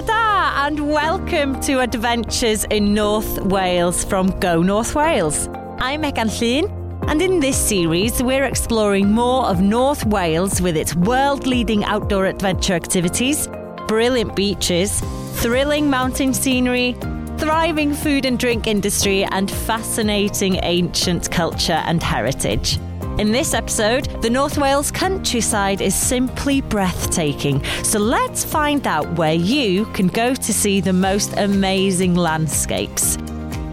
And welcome to Adventures in North Wales from Go North Wales. I'm Megan Llyn, and in this series, we're exploring more of North Wales with its world leading outdoor adventure activities, brilliant beaches, thrilling mountain scenery, thriving food and drink industry, and fascinating ancient culture and heritage. In this episode, the North Wales countryside is simply breathtaking. So let's find out where you can go to see the most amazing landscapes.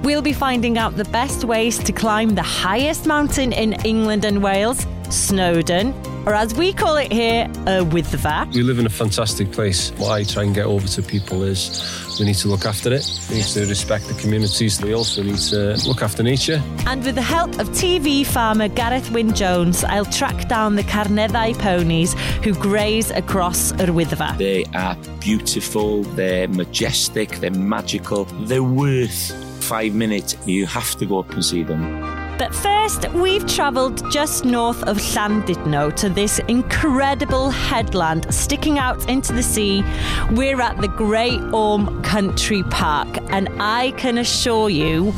We'll be finding out the best ways to climb the highest mountain in England and Wales, Snowdon, or as we call it here, uh, Wyddfa. We live in a fantastic place. What I try and get over to people is we need to look after it. We need to respect the communities. We also need to look after nature. And with the help of TV farmer Gareth Wyn Jones, I'll track down the Carneddau ponies who graze across Yr Wyddfa. They are beautiful, they're majestic, they're magical, they're worth five minutes. You have to go up and see them. But first, we've travelled just north of Llandudno to this incredible headland sticking out into the sea. We're at the Great Orme Country Park, and I can assure you,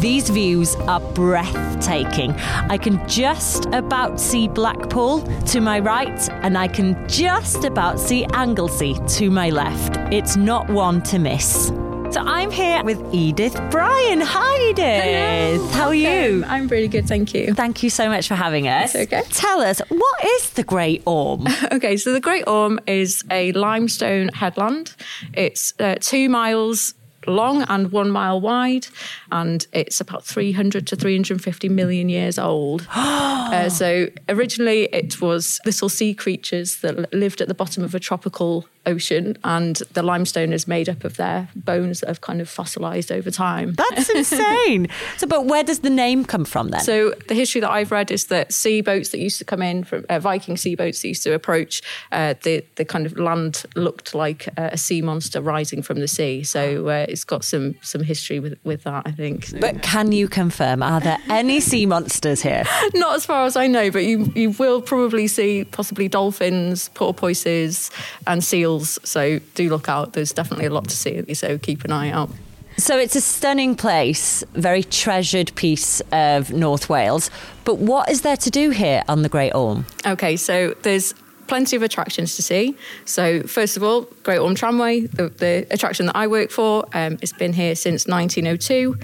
these views are breathtaking. I can just about see Blackpool to my right, and I can just about see Anglesey to my left. It's not one to miss. So I'm here with Edith Bryan. Hi, Edith. Hello. How are you? I'm really good, thank you. Thank you so much for having us. It's okay. Tell us, what is the Great Orme? Okay, so the Great Orme is a limestone headland. It's uh, two miles long and one mile wide, and it's about 300 to 350 million years old. uh, so originally it was little sea creatures that lived at the bottom of a tropical ocean, and the limestone is made up of their bones that have kind of fossilized over time. That's insane. so, but where does the name come from then? So the history that I've read is that sea boats that used to come in from uh, Viking sea boats that used to approach uh, the the kind of land looked like uh, a sea monster rising from the sea. So uh, it's got some some history with with that, I think. but can you confirm, are there any sea monsters here? Not as far as I know, but you you will probably see possibly dolphins, porpoises, and seals. So do look out. There's definitely a lot to see. So keep an eye out. So it's a stunning place, very treasured piece of North Wales. But what is there to do here on the Great Orme? Okay, so there's plenty of attractions to see. So first of all, Great Orme Tramway, the, the attraction that I work for, um, it's been here since 1902.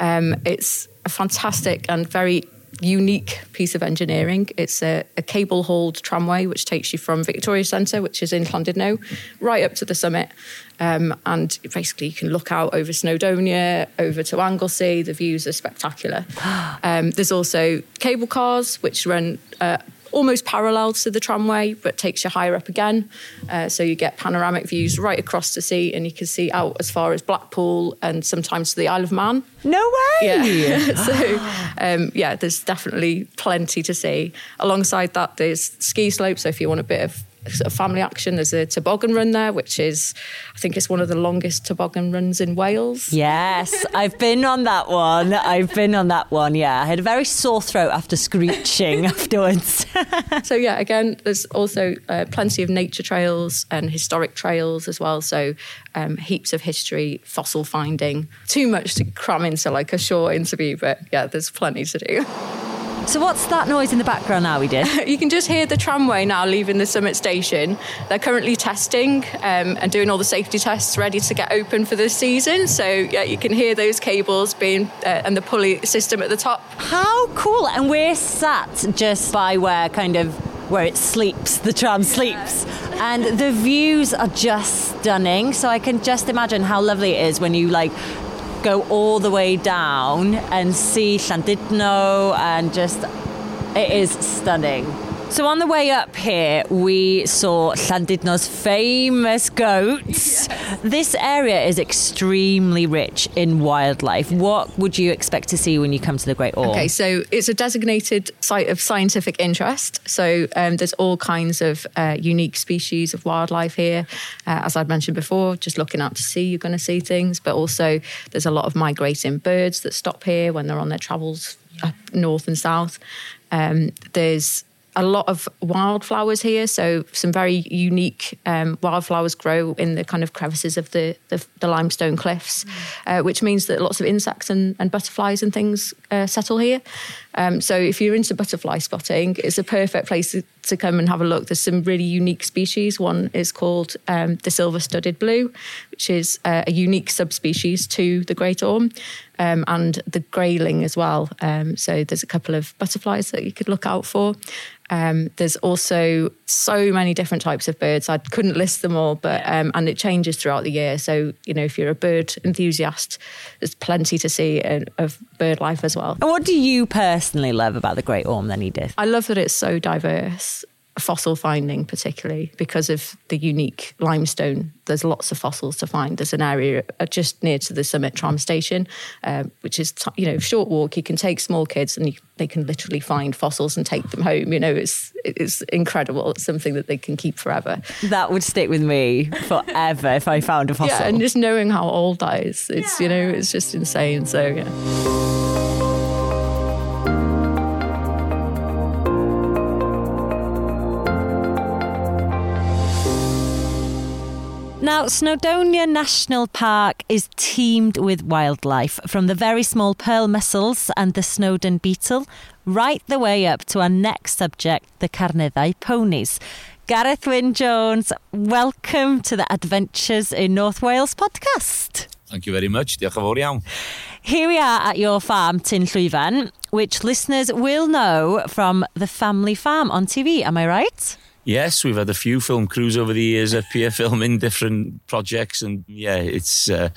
Um, it's a fantastic and very unique piece of engineering. It's a, a cable hauled tramway which takes you from Victoria Centre, which is in Llandudno, right up to the summit. Um, and basically, you can look out over Snowdonia, over to Anglesey. The views are spectacular. Um, there's also cable cars which run. Uh, Almost parallel to the tramway, but takes you higher up again. Uh, so you get panoramic views right across the sea, and you can see out as far as Blackpool and sometimes to the Isle of Man. No way! Yeah. so, um, yeah, there's definitely plenty to see. Alongside that, there's ski slopes. So, if you want a bit of sort of family action, there's a toboggan run there, which is, I think, it's one of the longest toboggan runs in Wales. Yes, I've been on that one. I've been on that one, yeah. I had a very sore throat after screeching afterwards. So, yeah, again, there's also uh, plenty of nature trails and historic trails as well. So, um, heaps of history, fossil finding. Too much to cram into like a short interview, but yeah, there's plenty to do. So, what's that noise in the background now, we did? You can just hear the tramway now leaving the Summit station. They're currently testing um, and doing all the safety tests ready to get open for this season. So, yeah, you can hear those cables being uh, and the pulley system at the top. How cool! And we're sat just by where kind of where it sleeps, the tram sleeps. And the views are just stunning. So I can just imagine how lovely it is when you like go all the way down and see Llandudno and just it is stunning. So on the way up here, we saw Llandudno's famous goats. This area is extremely rich in wildlife. What would you expect to see when you come to the Great Orme? Okay, so it's a designated site of scientific interest. So um, there's all kinds of uh, unique species of wildlife here. Uh, as I'd mentioned before, just looking out to sea, you're going to see things. But also, there's a lot of migrating birds that stop here when they're on their travels up north and south. Um, there's a lot of wildflowers here. So some very unique um, wildflowers grow in the kind of crevices of the, the, the limestone cliffs, uh, which means that lots of insects and, and butterflies and things uh, settle here. Um, so if you're into butterfly spotting, it's a perfect place to, to, come and have a look. There's some really unique species. One is called um, the silver-studded blue, which is uh, a unique subspecies to the great orme, um, and the grayling as well. Um, so there's a couple of butterflies that you could look out for. Um, there's also so many different types of birds. I couldn't list them all, but um, and it changes throughout the year. So you know, if you're a bird enthusiast, there's plenty to see of bird life as well. And what do you personally love about the Great Orme, then, Edith? I love that it's so diverse fossil finding, particularly because of the unique limestone. There's lots of fossils to find. There's an area uh, just near to the Summit tram station, uh, which is you know short walk. You can take small kids and you, they can literally find fossils and take them home. You know, it's it's incredible. It's something that they can keep forever. That would stick with me forever if I found a fossil. Yeah, and just knowing how old that is, it's yeah. you know, it's just insane. So yeah. Now, Snowdonia National Park is teemed with wildlife, from the very small pearl mussels and the Snowdon beetle, right the way up to our next subject, the Carneddau ponies. Gareth Wyn Jones, welcome to the Adventures in North Wales podcast. Thank you very much. Diolch yn fawr iawn. Here we are at your farm, Tyn Llwyfan, which listeners will know from the family farm on TV. Am I right? Yes, we've had a few film crews over the years up here filming different projects, and yeah, it's uh,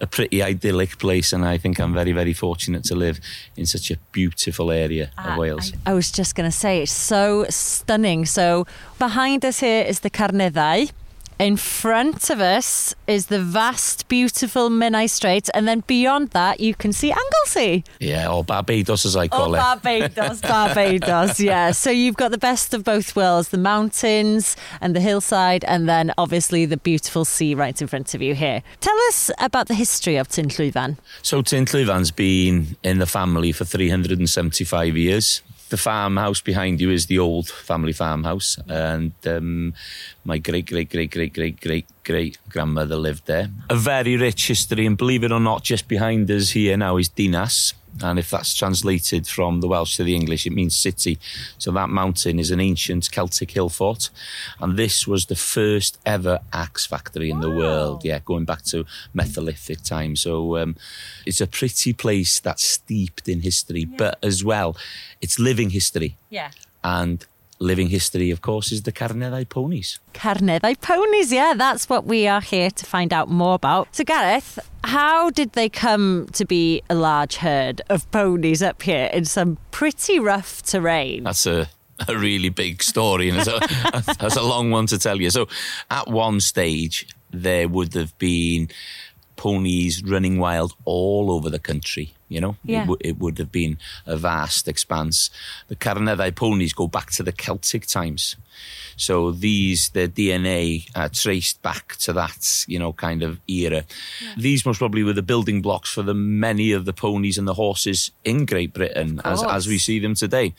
a pretty idyllic place. And I think I'm very, very fortunate to live in such a beautiful area of uh, Wales. I, I, was just going to say, it's so stunning. So behind us here is the Carneddau. In front of us is the vast, beautiful Menai Strait, and then beyond that, you can see Anglesey. Yeah, or Barbados, as I call oh, it. Barbados, Barbados, yeah. So you've got the best of both worlds the mountains and the hillside, and then obviously the beautiful sea right in front of you here. Tell us about the history of Tyn Llwyfan. So, Tyn Llwyfan's been in the family for 375 years the farmhouse behind you is the old family farmhouse, and um, my great, great, great, great, great, great, great grandmother lived there. A very rich history, and believe it or not, just behind us here now is Dinas, and if that's translated from the Welsh to the English, it means city. So that mountain is an ancient Celtic hill fort. And this was the first ever axe factory in wow. the world. Yeah, going back to Metholithic time. So um, it's a pretty place that's steeped in history, yeah. but as well, it's living history. Yeah. And living history, of course, is the Carneddau ponies. Carneddau ponies, yeah, that's what we are here to find out more about. So, Gareth, how did they come to be a large herd of ponies up here in some pretty rough terrain? That's a a really big story and it's a, that's a long one to tell you. So, at one stage, there would have been ponies running wild all over the country. You know, yeah. it, w- it would have been a vast expanse. The Carneddau ponies go back to the Celtic times. So these, the DNA are traced back to that, you know, kind of era. Yeah. These most probably were the building blocks for the many of the ponies and the horses in Great Britain as, as we see them today.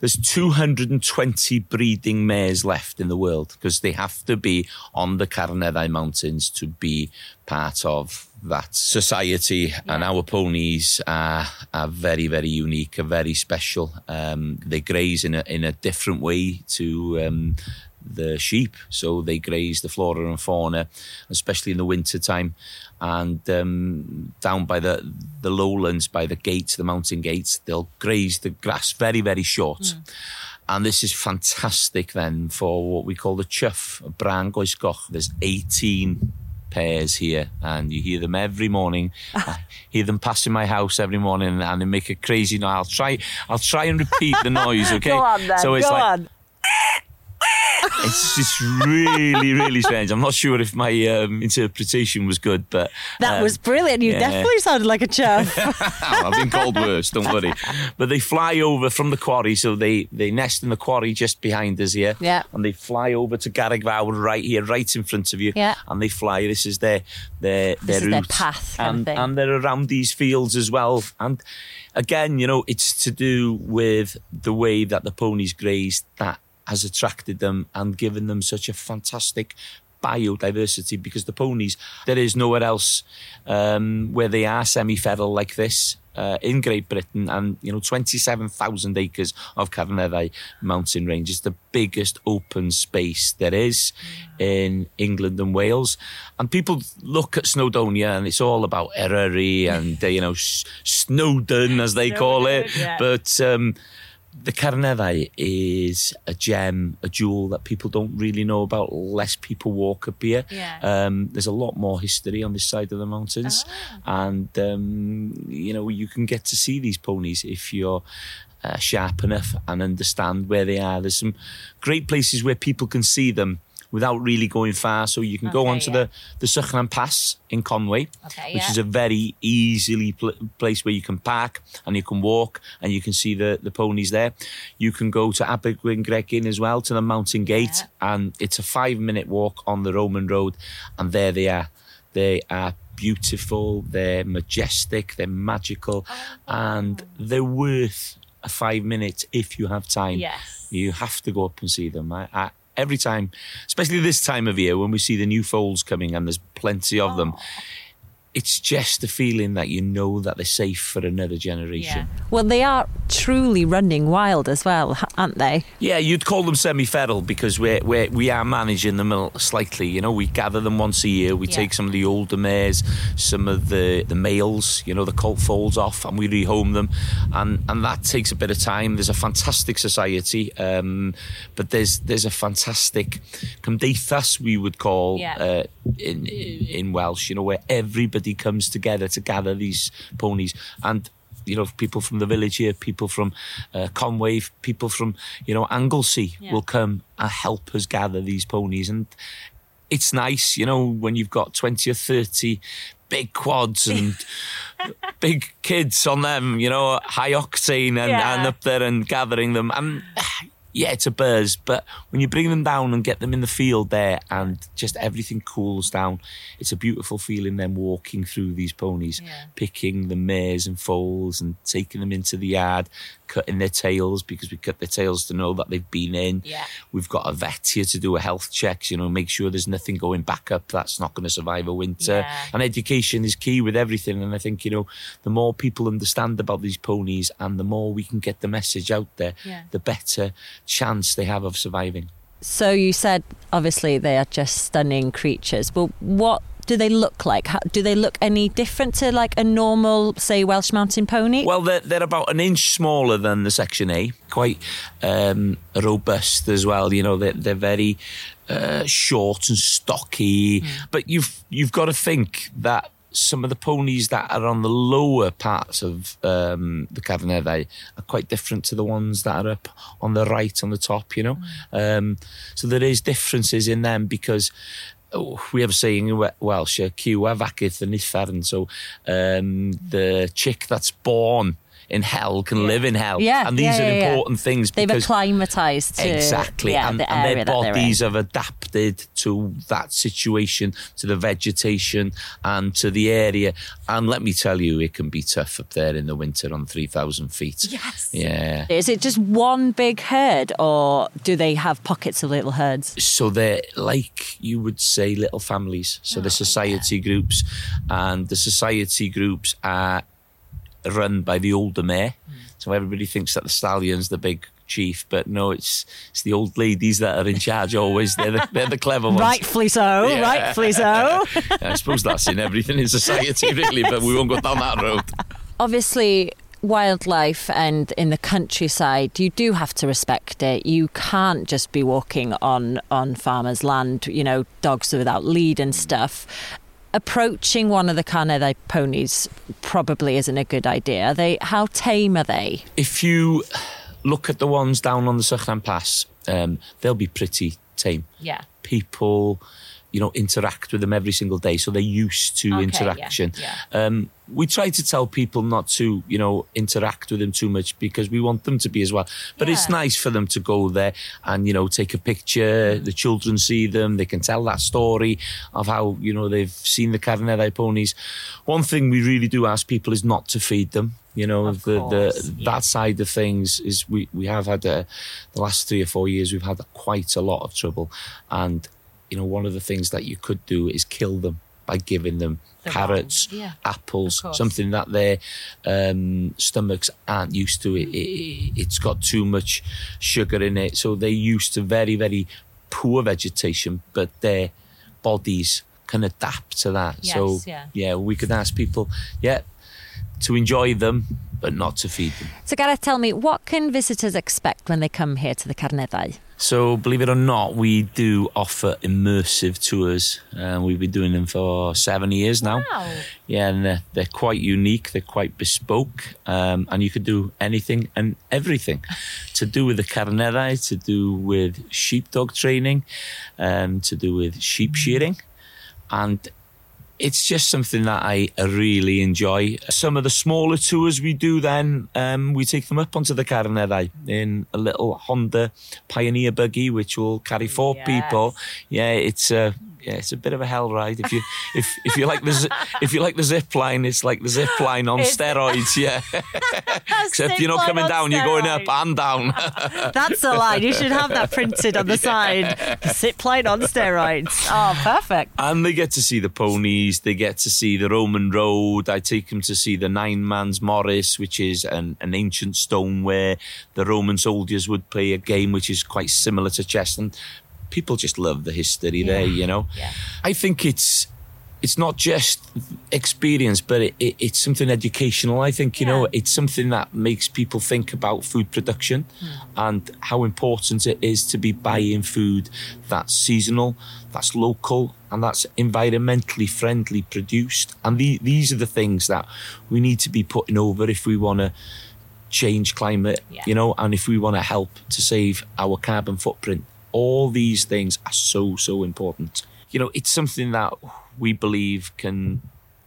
There's 220 breeding mares left in the world because they have to be on the Carneddau Mountains to be part of that society yeah. and our ponies are, are very very unique are very special um, they graze in a, in a different way to um, the sheep so they graze the flora and fauna especially in the winter time and um, down by the the lowlands by the gates the mountain gates they'll graze the grass very very short mm. And this is fantastic then for what we call the chough, Bran Goesgoch. There's 18 pairs here, and you hear them every morning. I hear them passing my house every morning, and they make a crazy noise. I'll try. I'll try and repeat the noise. Okay. Go on then. So it's Go like. On. It's just really, really strange. I'm not sure if my um, interpretation was good, but That um, was brilliant. You yeah. definitely sounded like a chough. I've been called worse, don't worry. But they fly over from the quarry, so they, they nest in the quarry just behind us here. Yeah. And they fly over to Garreg Fawr right here, right in front of you. Yeah. And they fly. This is their their This their is their path and and they're around these fields as well. And again, you know, it's to do with the way that the ponies graze that has attracted them and given them such a fantastic biodiversity because the ponies, there is nowhere else um, where they are semi-feral like this. Uh, in Great Britain, and you know, 27,000 acres of Carneddau mountain range is the biggest open space there is in England and Wales. And people look at Snowdonia, and it's all about Eryri and uh, you know, Snowdon as they call it. Yeah. But um, the Carneddau is a gem, a jewel that people don't really know about. Less people walk up here. Yeah. Um, there's a lot more history on this side of the mountains, and um, you know you can get to see these ponies if you're. Uh, sharp enough and understand where they are. There's some great places where people can see them without really going far. So you can go Okay, onto yeah. the the Sychnant Pass in Conway, Okay, which yeah. is a very easily pl- place where you can park and you can walk and you can see the, the ponies there. You can go to Abergwyngregyn as well to the Mountain Gate, and it's a five minute walk on the Roman Road, and there they are. They are beautiful, they're majestic, they're magical, oh. and they're worth a five minutes if you have time. Yes. You have to go up and see them. I, I, every time, especially this time of year when we see the new foals coming and there's plenty of them, it's just the feeling that you know that they're safe for another generation. Well, they are truly running wild as well, aren't they? Yeah, you'd call them semi-feral because we're, we're, we are managing them slightly. You know, we gather them once a year. We Yeah. take some of the older mares, some of the, the males, you know, the colt foals off, and we rehome them. And and that takes a bit of time. There's a fantastic society, um, but there's there's a fantastic cymdeithas we would call Yeah. uh, in in Welsh. You know, where everybody comes together to gather these ponies and you know, people from the village here, people from uh, Conway, people from, you know, Anglesey Yeah. will come and help us gather these ponies. And it's nice, you know, when you've got 20 or 30 big quads and big kids on them, you know, high octane and, Yeah. and up there and gathering them. And yeah, it's a buzz, but when you bring them down and get them in the field there and just everything cools down, it's a beautiful feeling them walking through these ponies, Yeah. picking the mares and foals and taking them into the yard, cutting their tails because we cut their tails to know that they've been in. Yeah. We've got a vet here to do a health check, you know, make sure there's nothing going back up that's not going to survive a winter. Yeah. And education is key with everything. And I think, you know, the more people understand about these ponies and the more we can get the message out there, Yeah. the better chance they have of surviving. So you said obviously they are just stunning creatures, but what do they look like? How, do they look any different to like a normal, say, Welsh mountain pony? Well, they're, they're about an inch smaller than the Section A, quite um, robust as well. You know, they're, they're very uh, short and stocky. But you've you've got to think that some of the ponies that are on the lower parts of um, the Carneddau are quite different to the ones that are up on the right on the top. You know, um, so there is differences in them because we have a saying in Welsh, uh, cyw a yn uffern. So, um, the chick that's born in hell can live in hell. Yeah, And these yeah, are yeah, yeah. important things They've acclimatized to Exactly, yeah, and, the and their that they're in. bodies have adapted to that situation, to the vegetation, and to the area. And let me tell you, it can be tough up there in the winter on three thousand feet. Yes. Yeah. Is it just one big herd, or do they have pockets of little herds? So they're like you would say little families. So Oh, the society groups, and the society groups are run by the older mare. Hmm. So everybody thinks that the stallion's the big chief, but no, it's it's the old ladies that are in charge always. They're the, they're the clever ones. Rightfully so. Yeah. Rightfully so. I suppose that's in everything in society, really, but we won't go down that road. obviously wildlife and in the countryside you do have to respect it you can't just be walking on on farmers land you know dogs without lead and stuff approaching one of the Carneddau ponies probably isn't a good idea are they how tame are they If you look at the ones down on the Sychnant Pass, um, they'll be pretty tame. Yeah. People, you know, interact with them every single day, so they're used to Okay, interaction. yeah. Um, we try to tell people not to, you know, interact with them too much because we want them to be as well. But it's nice for them to go there and, you know, take a picture. The children see them. They can tell that story of how, you know, they've seen the Carneddau ponies. One thing we really do ask people is not to feed them. You know, Of the, course, the yeah. that side of things is we, we have had uh the last three or four years we've had quite a lot of trouble and you know one of the things that you could do is kill them by giving them The carrots yeah, apples something that their um, stomachs aren't used to. It, it it's got too much sugar in it. So they're used to very very poor vegetation but their bodies can adapt to that. So Yes, yeah. we could ask people yeah to enjoy them but not to feed them. So, Gareth, tell me, what can visitors expect when they come here to the Carneddau? So, believe it or not, we do offer immersive tours. Uh, we've been doing them for seven years now. Wow. Yeah, and they're, they're quite unique. They're quite bespoke, um, and you could do anything and everything to do with the Carneddau, to do with sheepdog training, um, to do with sheep shearing, and it's just something that I really enjoy. Some of the smaller tours we do then, um, we take them up onto the Carneddau in a little Honda Pioneer buggy, which will carry four Yes. people. Yeah, it's a yeah, it's a bit of a hell ride. If you if if you like the if you like the zip line, it's like the zip line on It's- steroids. Yeah, except you're not coming down, you're going up and down. That's a line. You should have that printed on the side. Zip line on steroids. Oh, perfect. And they get to see the ponies, they get to see the Roman Road. I take them to see the Nine Man's Morris, which is an, an ancient stone where the Roman soldiers would play a game which is quite similar to chess. And people just love the history there, you know. Yeah. I think it's it's not just experience, but it, it, it's something educational. I think you know it's something that makes people think about food production hmm. and how important it is to be buying food that's seasonal, that's local, and that's environmentally friendly produced. And the, these are the things that we need to be putting over if we want to change climate, Yeah. you know, and if we want to help to save our carbon footprint. All these things are so, so important. You know, it's something that we believe can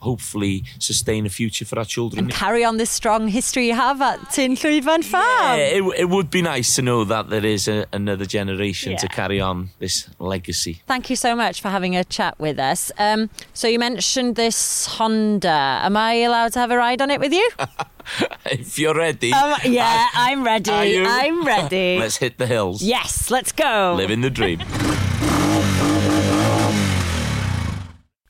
hopefully sustain a future for our children. And carry on this strong history you have at Tyn Llwyfan Farm. Yeah, it, it would be nice to know that there is a, another generation to carry on this legacy. Thank you so much for having a chat with us. Um, so you mentioned this Honda. Am I allowed to have a ride on it with you? if you're ready, Um, yeah, I'm ready. I'm ready. let's hit the hills. yes, let's go. Living the dream.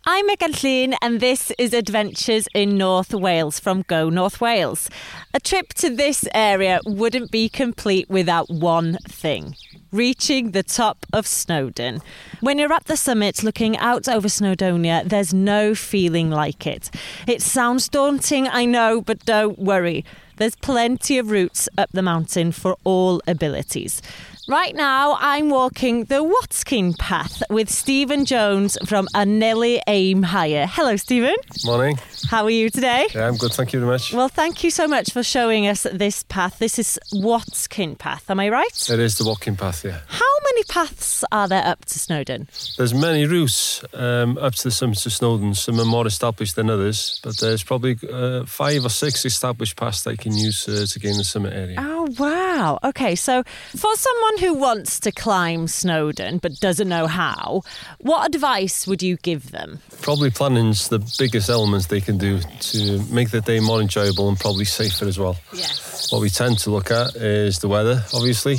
I'm Megan Llyn, and this is Adventures in North Wales from Go North Wales. A trip to this area wouldn't be complete without one thing reaching the top of Snowdon. When you're at the summit looking out over Snowdonia, there's no feeling like it. It sounds daunting, I know, but don't worry. There's plenty of routes up the mountain for all abilities. Right now, I'm walking the Watkin path with Stephen Jones from Anelu Aim Higher. Hello, Stephen. Morning. How are you today? Yeah, I'm good. Thank you very much. Well, thank you so much for showing us this path. This is Watkin Path, am I right? It is the Watkin path, yeah. How many paths are there up to Snowdon? There's many routes um, up to the summit of Snowdon. Some are more established than others, but there's probably uh, five or six established paths that you can use uh, to gain the summit area. Oh, wow. Okay, so for someone who wants to climb Snowdon but doesn't know how, what advice would you give them? Probably planning's the biggest element they can do to make the day more enjoyable and probably safer as well. Yes. What we tend to look at is the weather, obviously,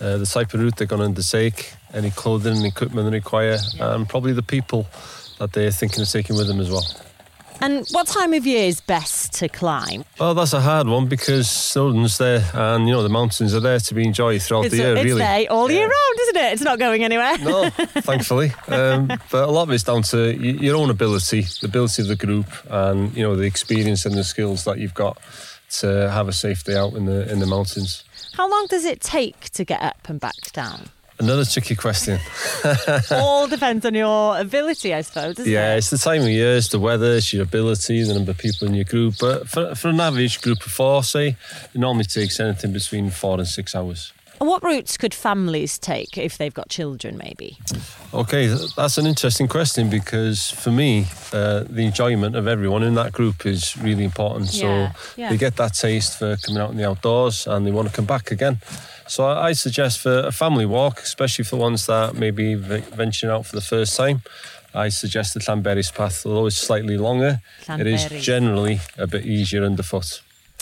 uh, the type of route they're going to undertake, any clothing and equipment they require, and probably the people that they're thinking of taking with them as well. And what time of year is best to climb? Well, that's a hard one because Snowdon's there, and you know the mountains are there to be enjoyed throughout It's, the year. it's really, there all year Yeah. round, isn't it? It's not going anywhere. No, thankfully. Um, but a lot of it's down to your own ability, the ability of the group, and you know the experience and the skills that you've got to have a safe day out in the in the mountains. How long does it take to get up and back down? Another tricky question. all depends on your ability, I suppose, doesn't Yeah, it? it's the time of year, it's the weather, it's your ability, the number of people in your group. But for, for an average group of four, say, it normally takes anything between four and six hours. And what routes could families take if they've got children, maybe? Okay, that's an interesting question because for me, uh, the enjoyment of everyone in that group is really important. So Yeah, yeah. they get that taste for coming out in the outdoors and they want to come back again. So I, suggest for a family walk, especially for ones that maybe venturing out for the first time, I suggest the Llanberis path, although it's slightly longer. It is generally a bit easier underfoot.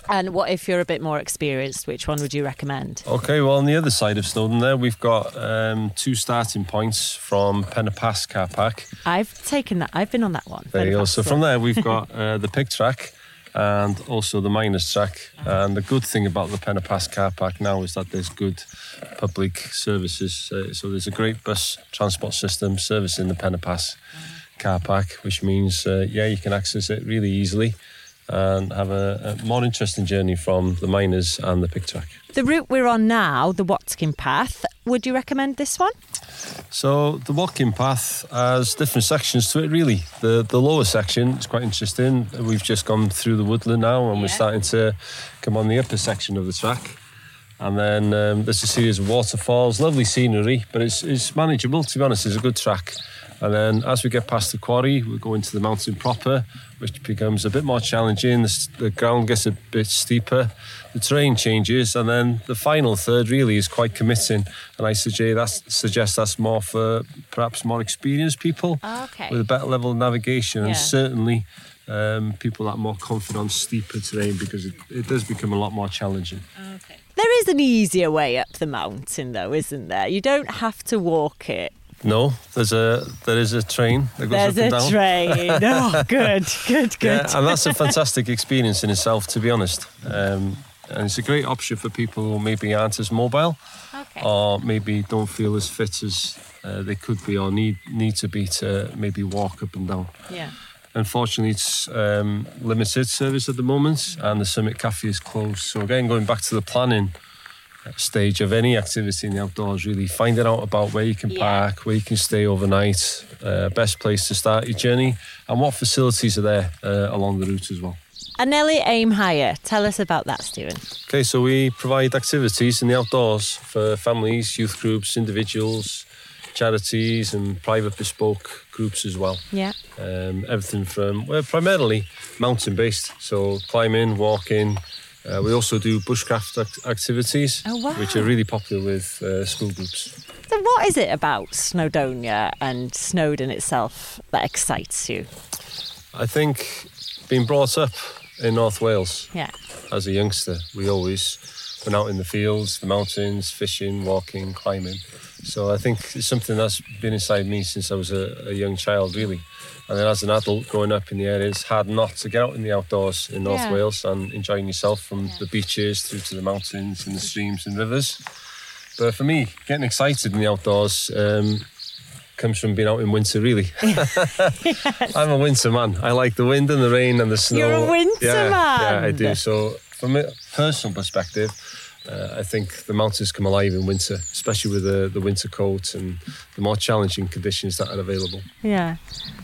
And what if you're a bit more experienced? Which one would you recommend? Okay, well, on the other side of Snowdon, there we've got um, two starting points from Pen-y-Pass car park. I've taken that. I've been on that one. There you go. So from there, we've got uh, the Pyg Track and also the miners track. And the good thing about the Pen-y-Pass car park now is that there's good public services. Uh, so there's a great bus transport system servicing the Pen-y-Pass car park, which means, uh, yeah, you can access it really easily and have a, a more interesting journey from the miners and the Pyg Track. The route we're on now, the Watkin Path, would you recommend this one? So the Watkin Path has different sections to it. Really, the the lower section is quite interesting. We've just gone through the woodland now, and we're starting to come on the upper section of the track. And then um, there's a series of waterfalls, lovely scenery, but it's it's manageable. To be honest, it's a good track. And then as we get past the quarry, we go into the mountain proper, which becomes a bit more challenging. The, the ground gets a bit steeper, the terrain changes, and then the final third really is quite committing. And I suggest that's, suggest that's more for perhaps more experienced people Okay. with a better level of navigation, Yeah. and certainly um, people that are more confident on steeper terrain because it, it does become a lot more challenging. Okay. There is an easier way up the mountain, though, isn't there? You don't have to walk it. No, there's a there is a train that goes There's up a and down. train. Oh, good, good, good. Yeah, and that's a fantastic experience in itself, to be honest. Um, and it's a great option for people who maybe aren't as mobile Okay. or maybe don't feel as fit as uh, they could be or need need to be to maybe walk up and down. Yeah. Unfortunately, it's um, limited service at the moment, and the Summit Cafe is closed. So again, going back to the planning stage of any activity in the outdoors, really finding out about where you can Yeah. park, where you can stay overnight, uh, best place to start your journey, and what facilities are there uh, along the route as well. Anelu Aim Higher. Tell us about that, Stephen. Okay, so we provide activities in the outdoors for families, youth groups, individuals, charities, and private bespoke groups as well. Yeah. Um, everything from we're primarily mountain based, so climbing, walking. Uh, we also do bushcraft ac- activities, Oh, wow. which are really popular with uh, school groups. So, what is it about Snowdonia and Snowdon itself that excites you? I think being brought up in North Wales Yeah. as a youngster, we always went out in the fields, the mountains, fishing, walking, climbing. So I think it's something that's been inside me since I was a, a young child, really. And then as an adult growing up in the area, it's hard not to get out in the outdoors in North Yeah. Wales and enjoying yourself from the beaches through to the mountains and the streams and rivers. But for me, getting excited in the outdoors um, comes from being out in winter, really. I'm a winter man. I like the wind and the rain and the snow. You're a winter yeah, Yeah, I do. So, from a personal perspective, uh, I think the mountains come alive in winter, especially with the, the winter coat and the more challenging conditions that are available. Yeah.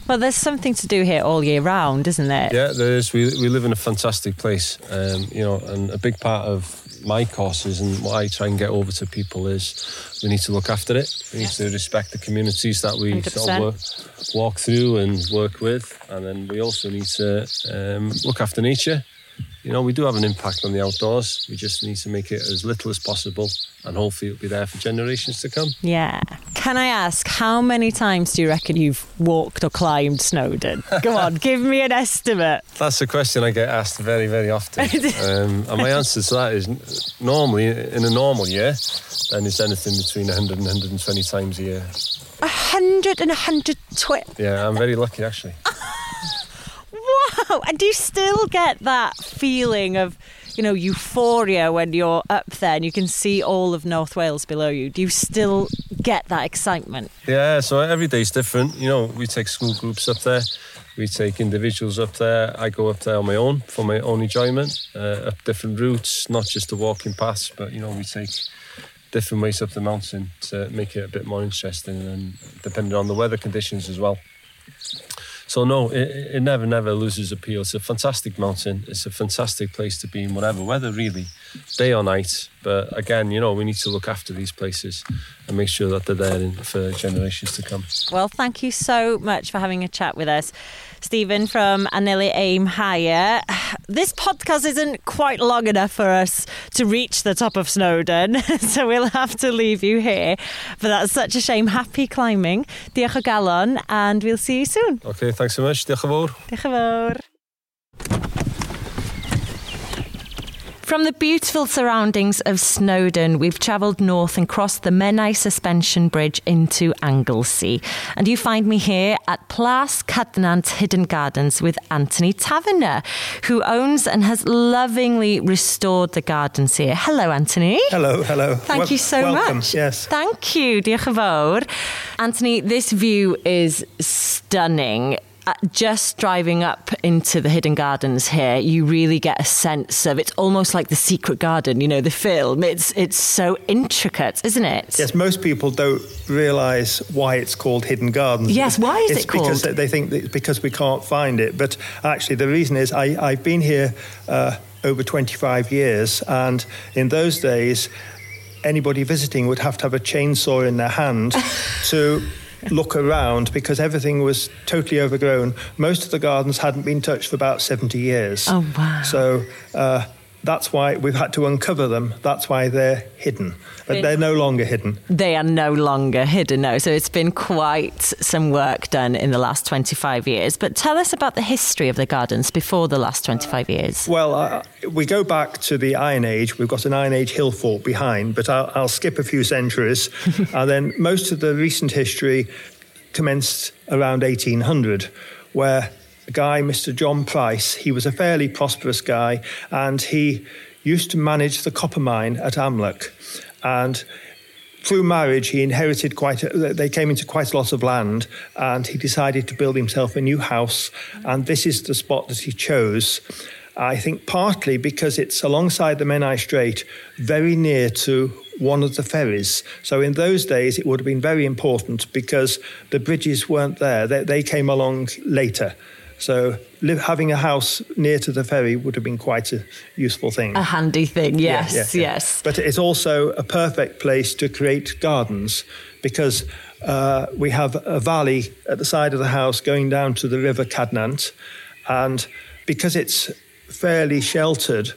Well, there's something to do here all year round, isn't there? Yeah, there is. We, we live in a fantastic place, um, you know, and a big part of my courses and what I try and get over to people is we need to look after it. We need to respect the communities that we sort of work, walk through and work with, and then we also need to um, look after nature. You know, we do have an impact on the outdoors. We just need to make it as little as possible, and hopefully it'll be there for generations to come. Yeah. Can I ask, how many times do you reckon you've walked or climbed Snowdon? Go on, give me an estimate. That's a question I get asked very, very often. um, and my answer to that is normally, in a normal year, then it's anything between 100 and 120 times a year. A hundred and a hundred twi- Yeah, I'm very lucky actually. Wow. And do you still get that feeling of, you know, euphoria when you're up there and you can see all of North Wales below you? Do you still get that excitement? Yeah, so every day's different. You know, we take school groups up there, we take individuals up there. I go up there on my own for my own enjoyment, uh, up different routes, not just the walking paths, but you know, we take different ways up the mountain to make it a bit more interesting and depending on the weather conditions as well. So no, it, it never, never loses appeal. It's a fantastic mountain. It's a fantastic place to be in whatever weather, really, day or night. But again, you know, we need to look after these places and make sure that they're there for generations to come. Well, thank you so much for having a chat with us. Stephen from Anelu Aim Higher. This podcast isn't quite long enough for us to reach the top of Snowdon, so we'll have to leave you here. But that's such a shame. Happy climbing. Diolch o galon, and we'll see you soon. Okay, thanks so much. Diolch yn fawr. Diolch yn fawr. From the beautiful surroundings of Snowdon, we've travelled north and crossed the Menai Suspension Bridge into Anglesey. And you find me here at Plas Cadnant Hidden Gardens with Anthony Taverner, who owns and has lovingly restored the gardens here. Hello, Anthony. Hello, hello. Thank Wel- you so welcome. much. Yes. Thank you. Diolch yn fawr. Anthony, this view is stunning. Uh, Just driving up into the hidden gardens here, you really get a sense of it's almost like the secret garden, you know, the film. It's it's so intricate, isn't it? Yes, most people don't realise why it's called Hidden Gardens. Yes, why is it's it called? Because they think it's because we can't find it. But actually, the reason is I, I've been here uh, over 25 years, and in those days, anybody visiting would have to have a chainsaw in their hand to look around because everything was totally overgrown. Most of the gardens hadn't been touched for about 70 years. Oh, wow. So uh, that's why we've had to uncover them. That's why they're hidden. But they're no longer hidden. They are no longer hidden now. So it's been quite some work done in the last 25 years. But tell us about the history of the gardens before the last 25 years. Well, uh, we go back to the Iron Age. We've got an Iron Age hill fort behind, but I'll, I'll skip a few centuries. and then most of the recent history commenced around 1800, where a guy, Mr. John Price, he was a fairly prosperous guy, and he used to manage the copper mine at Amlwch. And through marriage, he inherited quite. A, they came into quite a lot of land, and he decided to build himself a new house. And this is the spot that he chose. I think partly because it's alongside the Menai Strait, very near to one of the ferries. So in those days, it would have been very important because the bridges weren't there; they, they came along later. So having a house near to the ferry would have been quite a useful thing. A handy thing, yes, yeah, yeah. yes. But it's also a perfect place to create gardens because uh, we have a valley at the side of the house going down to the river Cadnant. And because it's fairly sheltered,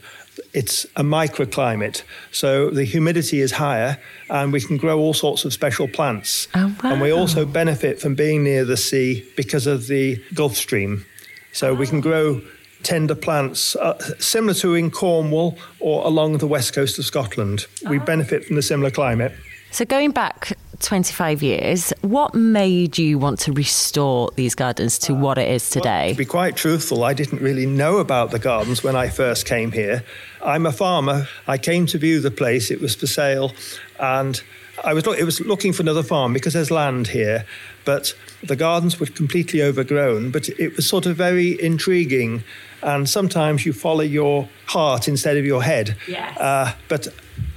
it's a microclimate. So the humidity is higher and we can grow all sorts of special plants. Oh, And we also benefit from being near the sea because of the Gulf Stream. So we can grow tender plants uh, similar to in Cornwall or along the west coast of Scotland. We benefit from the similar climate. So going back 25 years, what made you want to restore these gardens to what it is today? To be quite truthful, I didn't really know about the gardens when I first came here. I'm a farmer. I came to view the place. It was for sale, and I was look, it was looking for another farm because there's land here, but the gardens were completely overgrown. But it was sort of very intriguing, and sometimes you follow your heart instead of your head. Yes. Uh, but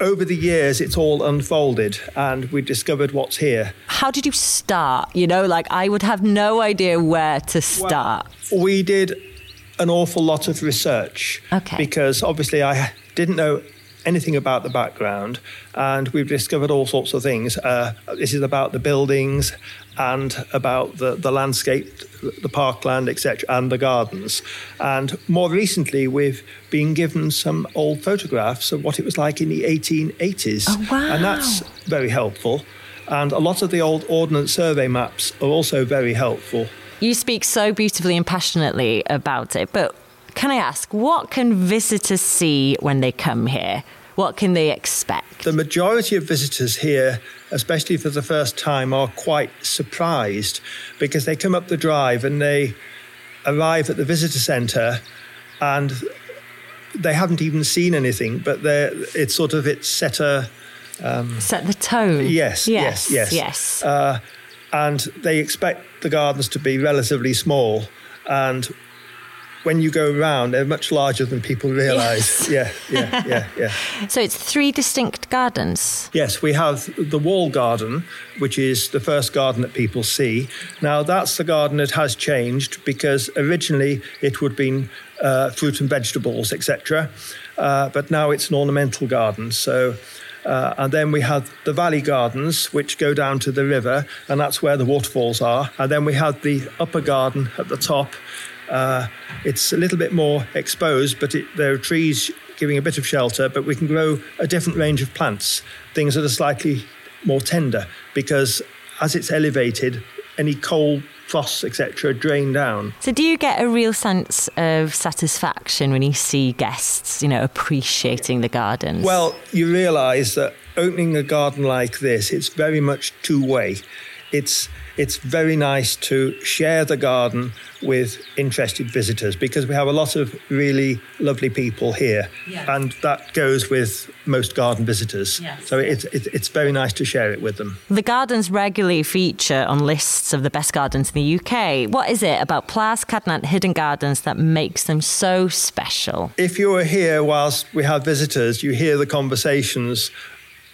over the years, it's all unfolded, and we discovered what's here. How did you start? You know, like I would have no idea where to start. We did an awful lot of research. Okay. Because obviously I didn't know anything about the background, and we've discovered all sorts of things. Uh, this is about the buildings and about the, the landscape, the parkland, etc., and the gardens. And more recently, we've been given some old photographs of what it was like in the 1880s. Oh, wow. And that's very helpful. And a lot of the old Ordnance Survey maps are also very helpful. You speak so beautifully and passionately about it, but can I ask, what can visitors see when they come here? What can they expect? The majority of visitors here, especially for the first time, are quite surprised because they come up the drive and they arrive at the visitor centre and they haven't even seen anything, but it's sort of it's set a Set the tone. yes, yes, yes, yes. Uh, and they expect the gardens to be relatively small, and when you go around, they're much larger than people realise. Yeah, yeah, yeah, yeah. So it's three distinct gardens. Yes, we have the wall garden, which is the first garden that people see. Now, that's the garden that has changed because originally it would have been uh, fruit and vegetables, etc. Uh, but now it's an ornamental garden. So, uh, and then we have the valley gardens, which go down to the river, and that's where the waterfalls are. And then we have the upper garden at the top. Uh, it's a little bit more exposed, but it, there are trees giving a bit of shelter, but we can grow a different range of plants, things that are slightly more tender, because as it's elevated, any cold frosts, etc., drain down. So, do you get a real sense of satisfaction when you see guests, you know, appreciating the gardens? Well, you realise that opening a garden like this, it's very much two way. It's it's very nice to share the garden with interested visitors because we have a lot of really lovely people here, yeah. and that goes with most garden visitors. Yes. So it's, it's very nice to share it with them. The gardens regularly feature on lists of the best gardens in the UK. What is it about Plas Cadnant Hidden Gardens that makes them so special? If you're here whilst we have visitors, you hear the conversations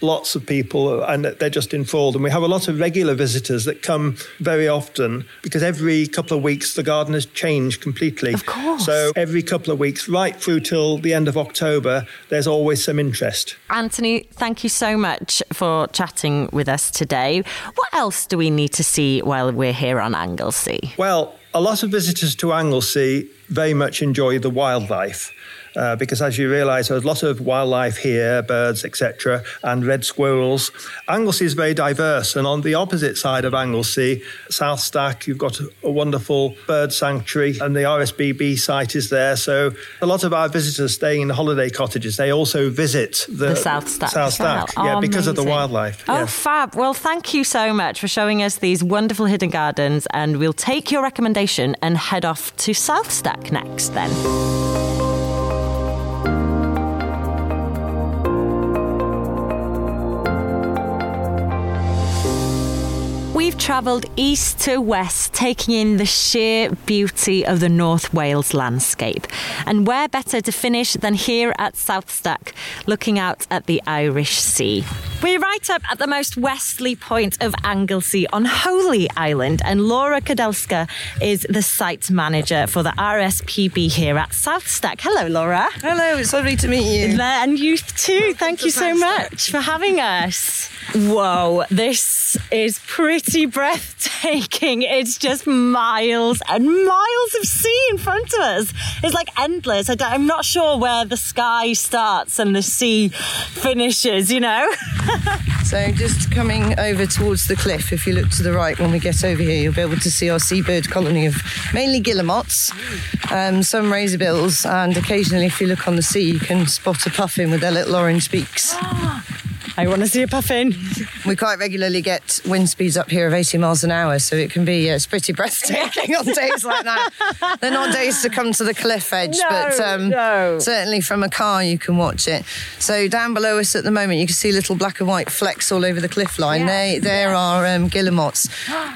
lots of people and they're just enthralled. And we have a lot of regular visitors that come very often because every couple of weeks the garden has changed completely. Of course. So every couple of weeks, right through till the end of October, there's always some interest. Anthony, thank you so much for chatting with us today. What else do we need to see while we're here on Anglesey? Well, a lot of visitors to Anglesey very much enjoy the wildlife uh, because as you realise, there's a lot of wildlife here, birds, etc., and red squirrels. Anglesey is very diverse, and on the opposite side of Anglesey, South Stack, you've got a, wonderful bird sanctuary, and the RSPB site is there. So a lot of our visitors staying in the holiday cottages, they also visit the, the South Stack. South Stack, oh, yeah, because amazing. of the wildlife. Oh, fab! Well, thank you so much for showing us these wonderful hidden gardens, and we'll take your recommendation and head off to South Stack next. Then. We've travelled east to west, taking in the sheer beauty of the North Wales landscape. And where better to finish than here at South Stack, looking out at the Irish Sea. We're right up at the most westerly point of Anglesey on Holy Island, and Laura Kadelska is the site manager for the RSPB here at South Stack. Hello, Laura. Hello, it's lovely to meet you. And you too. Thank you so much for having us. Whoa, this is pretty breathtaking. It's just miles and miles of sea in front of us. It's like endless. I am not sure where the sky starts and the sea finishes, you know? so, just coming over towards the cliff, if you look to the right when we get over here, you'll be able to see our seabird colony of mainly guillemots, um, some razorbills, and occasionally, if you look on the sea, you can spot a puffin with their little orange beaks. I want to see a puffin. We quite regularly get wind speeds up here of 80 miles an hour, so it can be it's pretty breathtaking on days like that. They're not days to come to the cliff edge, no, but um, no. certainly from a car you can watch it. So down below us at the moment, you can see little black and white flecks all over the cliff line. Yeah. They there yeah. are um, guillemots,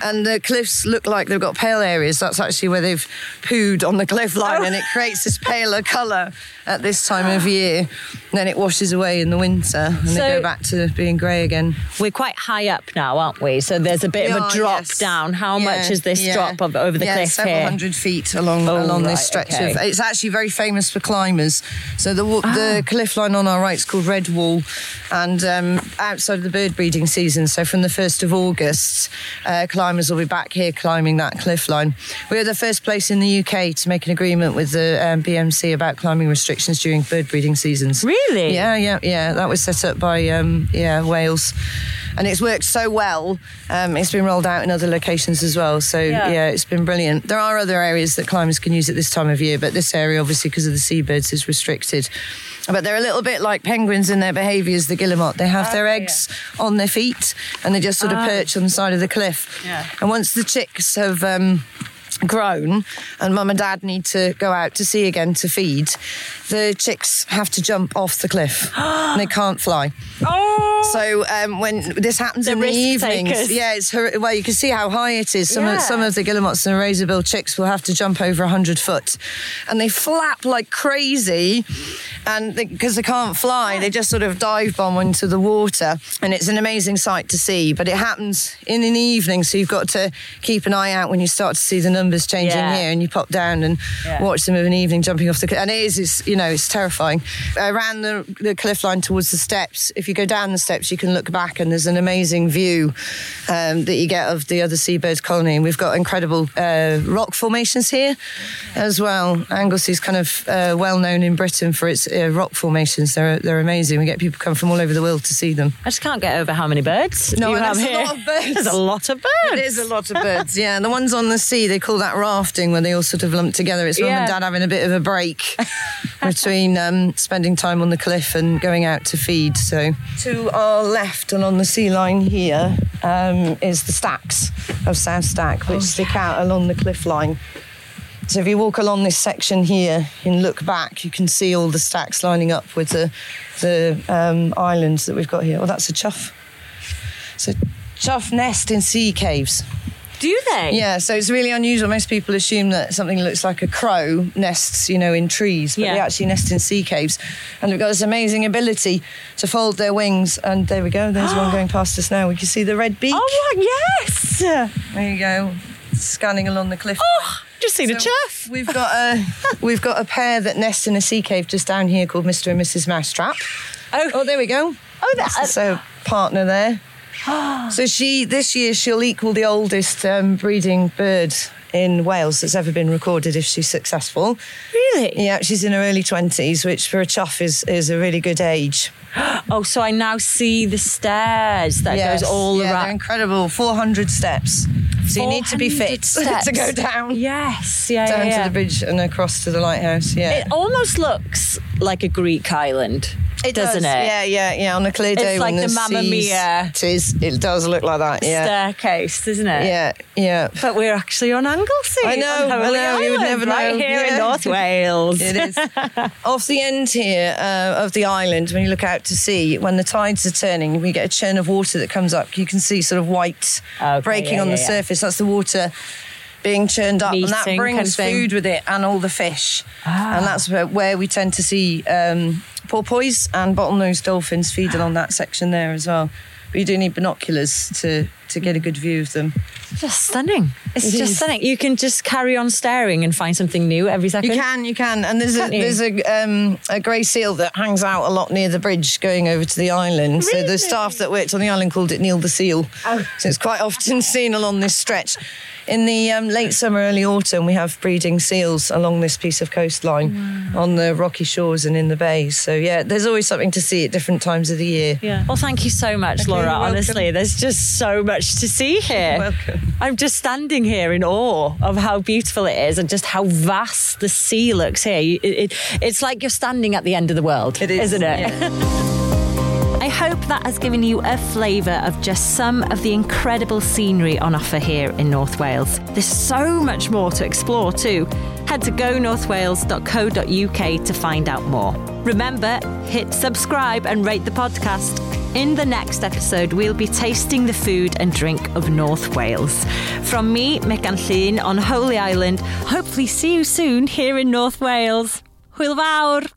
and the cliffs look like they've got pale areas. That's actually where they've pooed on the cliff line, oh. and it creates this paler colour at this time of year. Then it washes away in the winter, and so, they go back to being grey again. We're quite high up now, aren't we? So there's a bit we of a are, drop yes. down. How yeah, much is this yeah. drop of, over the yeah, cliff several here? hundred feet along oh, along right, this stretch okay. of. It's actually very famous for climbers. So the ah. the cliff line on our right is called Red Wall, and um, outside of the bird breeding season, so from the first of August, uh, climbers will be back here climbing that cliff line. We are the first place in the UK to make an agreement with the um, BMC about climbing restrictions during bird breeding seasons. Really? Yeah, yeah, yeah. That was set up by um, yeah Wales and it's worked so well. Um, it's been rolled out in other locations as well. So yeah. yeah. it's been brilliant. There are other areas that climbers can use at this time of year, but this area, obviously, because of the seabirds, is restricted. But they're a little bit like penguins in their behaviours, the guillemot. They have oh, their eggs yeah. on their feet and they just sort of oh. perch on the side of the cliff. Yeah. And once the chicks have. Um, grown and mum and dad need to go out to sea again to feed, the chicks have to jump off the cliff. they can't fly. Oh! So um, when this happens The in the evenings, takers. yeah, it's hor- well, you can see how high it is. Some Yeah. of some of the guillemots and razorbill chicks will have to jump over hundred foot, and they flap like crazy, and because they, can't fly, they just sort of dive bomb into the water, and it's an amazing sight to see. But it happens in an evening, so you've got to keep an eye out when you start to see the numbers changing Yeah. here, and you pop down and Yeah. watch them of an evening jumping off the cliff. And it is, it's, you know, it's terrifying. Around the, the cliff line towards the steps, if you go down the steps, you can look back and there's an amazing view um, that you get of the other seabirds colony. And we've got incredible uh, rock formations here as well. Anglesey is kind of uh, well known in Britain for its uh, rock formations. They're, they're amazing. We get people come from all over the world to see them. I just can't get over how many birds No, you there's a lot of birds. There's a lot of birds. It is a lot of birds, yeah. The ones on the sea, they call that rafting, where they all sort of lump together. It's mum Yeah. and dad having a bit of a break between um, spending time on the cliff and going out to feed. So, to our left and on the sea line here um, is the stacks of South Stack, which stick out along the cliff line. So if you walk along this section here and look back, you can see all the stacks lining up with the the um, islands that we've got here. Oh, that's a chough. So chough nest in sea caves. Do they? Yeah, so it's really unusual. Most people assume that something looks like a crow nests, you know, in trees, but they actually nest in sea caves. And they've got this amazing ability to fold their wings. And there we go. There's one going past us now. We can see the red beak. Oh, yes. There you go, scanning along the cliff. Oh, just seen a chough. We've got a we've got a pair that nest in a sea cave just down here called Mr. and Mrs. Mousetrap. Oh. Oh, there we go. Oh, That's that- a partner there. so she this year she'll equal the oldest um, breeding bird in Wales that's ever been recorded if she's successful. Really? Yeah, she's in her early twenties, which for a chough is is a really good age. Oh, so I now see the stairs that Yes. goes all yeah, around. incredible. Four hundred steps. So you need to be fit to go down. Yes, yeah, Down yeah, yeah. to the bridge and across to the lighthouse. Yeah. It almost looks like a Greek island, It doesn't does. it? Yeah, yeah, yeah. On a clear It's day, like when the Mamma Mia. It is. It does look like that. Yeah, Staircase, doesn't it? yeah, yeah. But we're actually on Anglesey. I know, I know, you would never right know. here in North Wales. It is. Off the end here uh, of the island, when you look out to sea, when the tides are turning, we get a churn of water that comes up. You can see sort of white Okay, breaking yeah, on the yeah, yeah. surface. That's the water being churned up, and that Meeting kind brings of food with it and all the fish. Ah. And that's where, where we tend to see um, porpoise and bottlenose dolphins feed along that section there as well. But you do need binoculars to, to get a good view of them. just stunning. It's It just is. stunning. You can just carry on staring and find something new every second. You can, you can, and there's a Can't you? there's a um, a grey seal that hangs out a lot near the bridge going over to the island. So the staff that worked on the island called it Neil the Seal. Oh. So it's quite often seen along this stretch. In the um, late summer, early autumn, we have breeding seals along this piece of coastline on the rocky shores and in the bays. So yeah, there's always something to see at different times of the year. Yeah. Well, thank you so much, Okay, Laura. Honestly, there's just so much to see here. welcome. I'm just standing here in awe of how beautiful it is and just how vast the sea looks here. It, it, it's like you're standing at the end of the world, It is, isn't it? yeah. I hope that has given you a flavour of just some of the incredible scenery on offer here in North Wales. There's so much more to explore too. Head to gonorthwales.co.uk to find out more. Remember, hit subscribe and rate the podcast. In the next episode, we'll be tasting the food and drink of North Wales. From me, Megan Llyn on Holy Island. Hopefully, see you soon here in North Wales. Hwyl fawr!